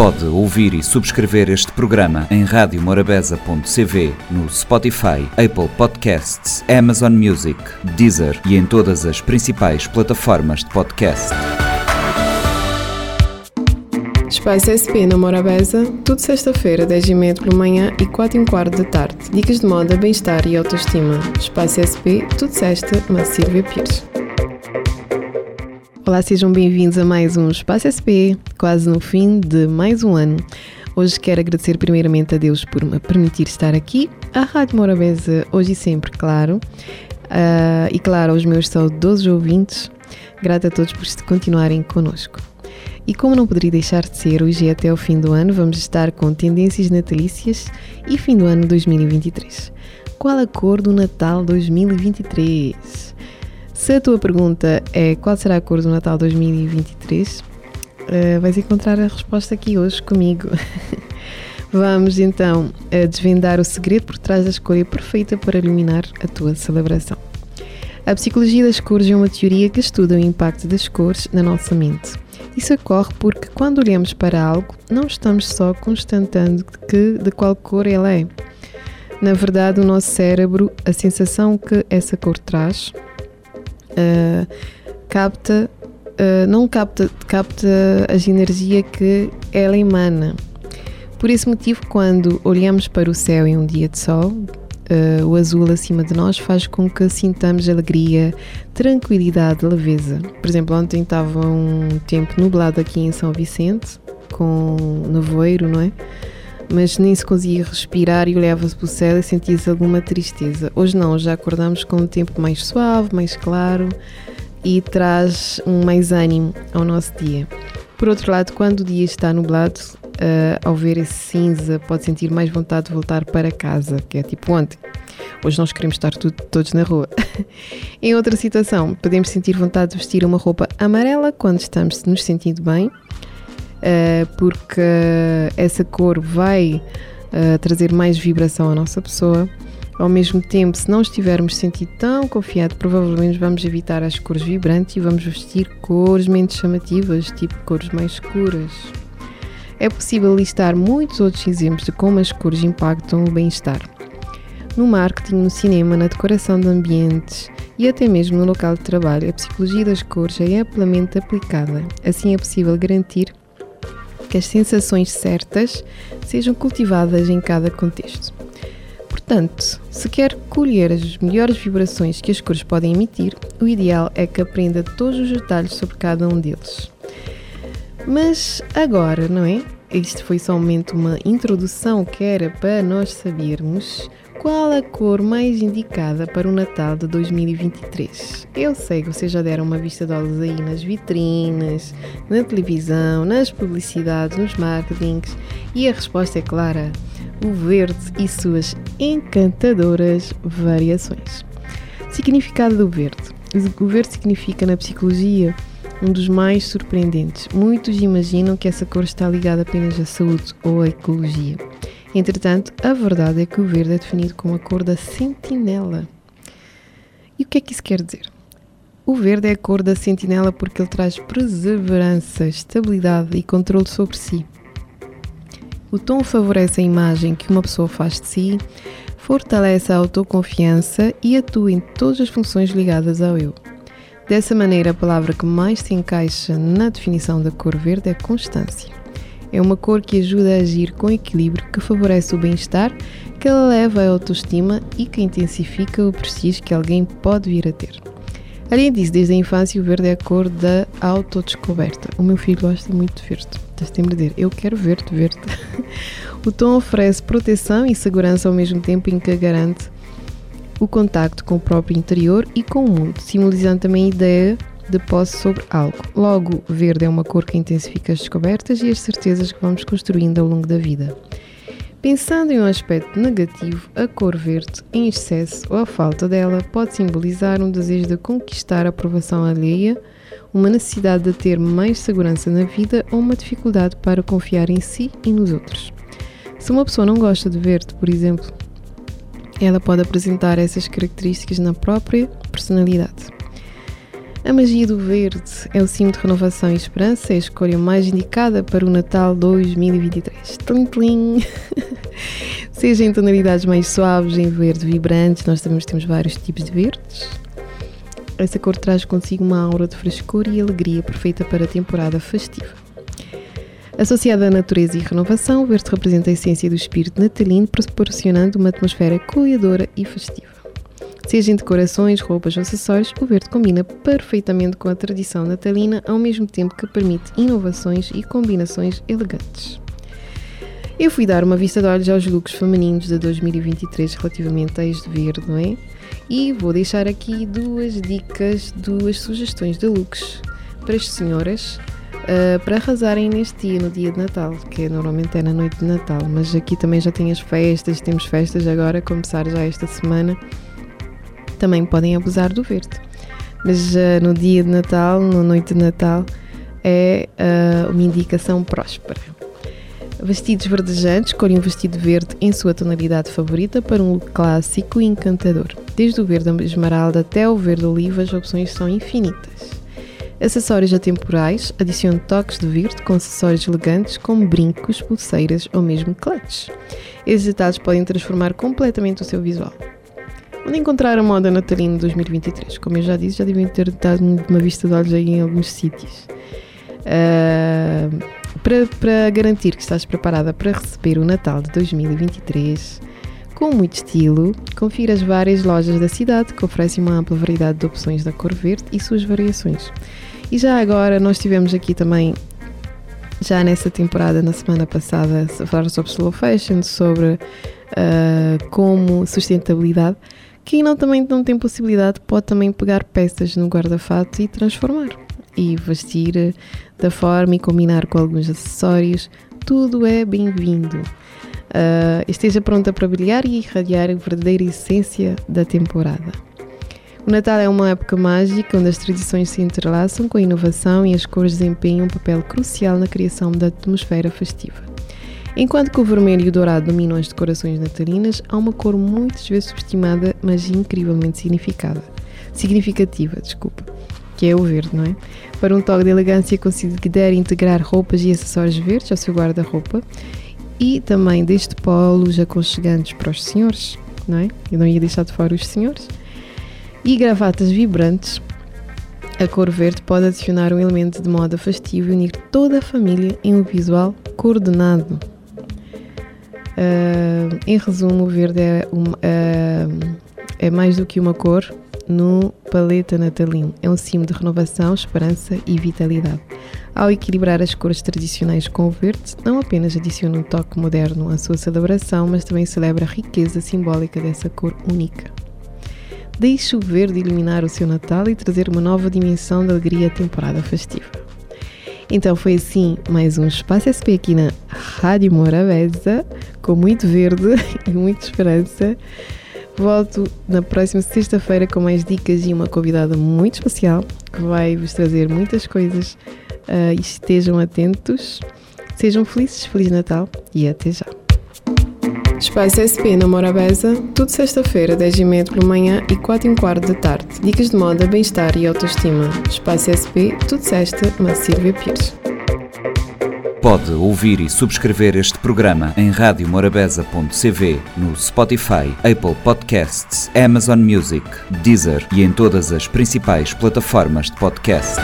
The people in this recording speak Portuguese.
Pode ouvir e subscrever este programa em radiomorabeza.cv, no Spotify, Apple Podcasts, Amazon Music, Deezer e em todas as principais plataformas de podcast. Espaço SP na Morabeza, tudo sexta-feira, 10h30 pela manhã e 4 h quarto da tarde. Dicas de moda, bem-estar e autoestima. Espaço SP, tudo sexta, uma Silvia Pires. Olá, sejam bem-vindos a mais um Espaço SP, quase no fim de mais um ano. Hoje quero agradecer primeiramente a Deus por me permitir estar aqui, à Rádio Morabeza, hoje e sempre, claro, uh, e claro aos meus saudosos ouvintes, grata a todos por continuarem connosco. E como não poderia deixar de ser, hoje e até o fim do ano vamos estar com tendências natalícias e fim do ano 2023. Qual a cor do Natal 2023? Se a tua pergunta é qual será a cor do Natal 2023, uh, eh, vais encontrar a resposta aqui hoje comigo. Vamos então desvendar o segredo por trás da escolha perfeita para iluminar a tua celebração. A psicologia das cores é uma teoria que estuda o impacto das cores na nossa mente. Isso ocorre porque quando olhamos para algo, não estamos só constatando que de qual cor ela é. Na verdade, o nosso cérebro, a sensação que essa cor traz, uh, capta, uh, não capta, capta as energias que ela emana. Por esse motivo, quando olhamos para o céu em um dia de sol, uh, o azul acima de nós faz com que sintamos alegria, tranquilidade, leveza. Por exemplo, ontem estava um tempo nublado aqui em São Vicente, com nevoeiro, não é? Mas nem se conseguia respirar e olhava-se para o céu e sentia-se alguma tristeza. Hoje não, já acordamos com um tempo mais suave, mais claro e traz um mais ânimo ao nosso dia. Por outro lado, quando o dia está nublado, uh, ao ver esse cinza, pode sentir mais vontade de voltar para casa, que é tipo ontem. Hoje nós queremos estar tudo, todos na rua. em outra situação, podemos sentir vontade de vestir uma roupa amarela quando estamos nos sentindo bem porque essa cor vai uh, trazer mais vibração à nossa pessoa. Ao mesmo tempo, se não estivermos sentindo tão confiante, provavelmente vamos evitar as cores vibrantes e vamos vestir cores menos chamativas, tipo cores mais escuras. É possível listar muitos outros exemplos de como as cores impactam o bem-estar. No marketing, no cinema, na decoração de ambientes e até mesmo no local de trabalho, a psicologia das cores é amplamente aplicada. Assim é possível garantir que as sensações certas sejam cultivadas em cada contexto. Portanto, se quer colher as melhores vibrações que as cores podem emitir, o ideal é que aprenda todos os detalhes sobre cada um deles. Mas agora, não é? Isto foi somente uma introdução que era para nós sabermos qual a cor mais indicada para o Natal de 2023? Eu sei que vocês já deram uma vista de olhos aí nas vitrines, na televisão, nas publicidades, nos marketings e a resposta é clara: o verde e suas encantadoras variações. Significado do verde: o verde significa na psicologia um dos mais surpreendentes. Muitos imaginam que essa cor está ligada apenas à saúde ou à ecologia. Entretanto, a verdade é que o verde é definido como a cor da sentinela. E o que é que isso quer dizer? O verde é a cor da sentinela porque ele traz perseverança, estabilidade e controle sobre si. O tom favorece a imagem que uma pessoa faz de si, fortalece a autoconfiança e atua em todas as funções ligadas ao eu. Dessa maneira, a palavra que mais se encaixa na definição da cor verde é constância. É uma cor que ajuda a agir com equilíbrio, que favorece o bem-estar, que eleva a autoestima e que intensifica o prestígio que alguém pode vir a ter. Além disso, desde a infância, o verde é a cor da autodescoberta. O meu filho gosta muito de verde. Estás-te a dizer, eu quero verde, verde. o tom oferece proteção e segurança ao mesmo tempo em que garante o contacto com o próprio interior e com o mundo, simbolizando também a ideia de posse sobre algo. Logo, verde é uma cor que intensifica as descobertas e as certezas que vamos construindo ao longo da vida. Pensando em um aspecto negativo, a cor verde, em excesso ou a falta dela, pode simbolizar um desejo de conquistar a aprovação alheia, uma necessidade de ter mais segurança na vida ou uma dificuldade para confiar em si e nos outros. Se uma pessoa não gosta de verde, por exemplo, ela pode apresentar essas características na própria personalidade. A magia do verde é o símbolo de renovação e esperança, é a escolha mais indicada para o Natal 2023. Tlim, tlim. Seja em tonalidades mais suaves, em verde vibrante, nós também temos vários tipos de verdes. Essa cor traz consigo uma aura de frescor e alegria perfeita para a temporada festiva. Associada à natureza e renovação, o verde representa a essência do espírito natalino, proporcionando uma atmosfera acolhedora e festiva. Seja em decorações, roupas ou acessórios, o verde combina perfeitamente com a tradição natalina, ao mesmo tempo que permite inovações e combinações elegantes. Eu fui dar uma vista de olhos aos looks femininos de 2023 relativamente a este verde, não é? E vou deixar aqui duas dicas, duas sugestões de looks para as senhoras uh, para arrasarem neste dia, no dia de Natal, que normalmente é na noite de Natal, mas aqui também já tem as festas, temos festas agora começar já esta semana, também podem abusar do verde. Mas uh, no dia de Natal, na noite de Natal, é uh, uma indicação próspera. Vestidos verdejantes, escolhe um vestido verde em sua tonalidade favorita para um look clássico e encantador. Desde o verde esmeralda até o verde oliva, as opções são infinitas. Acessórios atemporais, adicione toques de verde com acessórios elegantes como brincos, pulseiras ou mesmo clutches. Esses detalhes podem transformar completamente o seu visual. Onde encontrar a moda natalina 2023? Como eu já disse, já devem ter dado uma vista de olhos aí em alguns sítios. Uh, para, para garantir que estás preparada para receber o Natal de 2023 com muito estilo, confira as várias lojas da cidade que oferecem uma ampla variedade de opções da cor verde e suas variações. E já agora nós tivemos aqui também, já nessa temporada, na semana passada, a falar sobre slow fashion, sobre uh, como sustentabilidade. Quem não também não tem possibilidade pode também pegar peças no guarda-fato e transformar e vestir da forma e combinar com alguns acessórios. Tudo é bem-vindo. Uh, esteja pronta para brilhar e irradiar a verdadeira essência da temporada. O Natal é uma época mágica onde as tradições se entrelaçam com a inovação e as cores desempenham um papel crucial na criação da atmosfera festiva. Enquanto que o vermelho e o dourado dominam as decorações natalinas, há uma cor muitas vezes subestimada, mas incrivelmente significada. Significativa, desculpa, que é o verde, não é? Para um toque de elegância, considere integrar roupas e acessórios verdes ao seu guarda-roupa e também deste polos aconchegantes para os senhores, não é? Eu não ia deixar de fora os senhores e gravatas vibrantes, a cor verde pode adicionar um elemento de moda festivo e unir toda a família em um visual coordenado. Uh, em resumo, o verde é, uma, uh, é mais do que uma cor no paleta natalino. É um símbolo de renovação, esperança e vitalidade. Ao equilibrar as cores tradicionais com o verde, não apenas adiciona um toque moderno à sua celebração, mas também celebra a riqueza simbólica dessa cor única. Deixe o verde iluminar o seu Natal e trazer uma nova dimensão de alegria à temporada festiva. Então foi assim mais um Espaço SP aqui na Rádio Morabeza, com muito verde e muita esperança. Volto na próxima sexta-feira com mais dicas e uma convidada muito especial que vai vos trazer muitas coisas. Uh, estejam atentos, sejam felizes, Feliz Natal e até já! Espaço SP na Morabeza, tudo sexta-feira, 10h30 pela manhã e 4 h quarto da tarde. Dicas de moda, bem-estar e autoestima. Espaço SP, tudo sexta, na Silvia Pires. Pode ouvir e subscrever este programa em radiomorabeza.cv, no Spotify, Apple Podcasts, Amazon Music, Deezer e em todas as principais plataformas de podcast.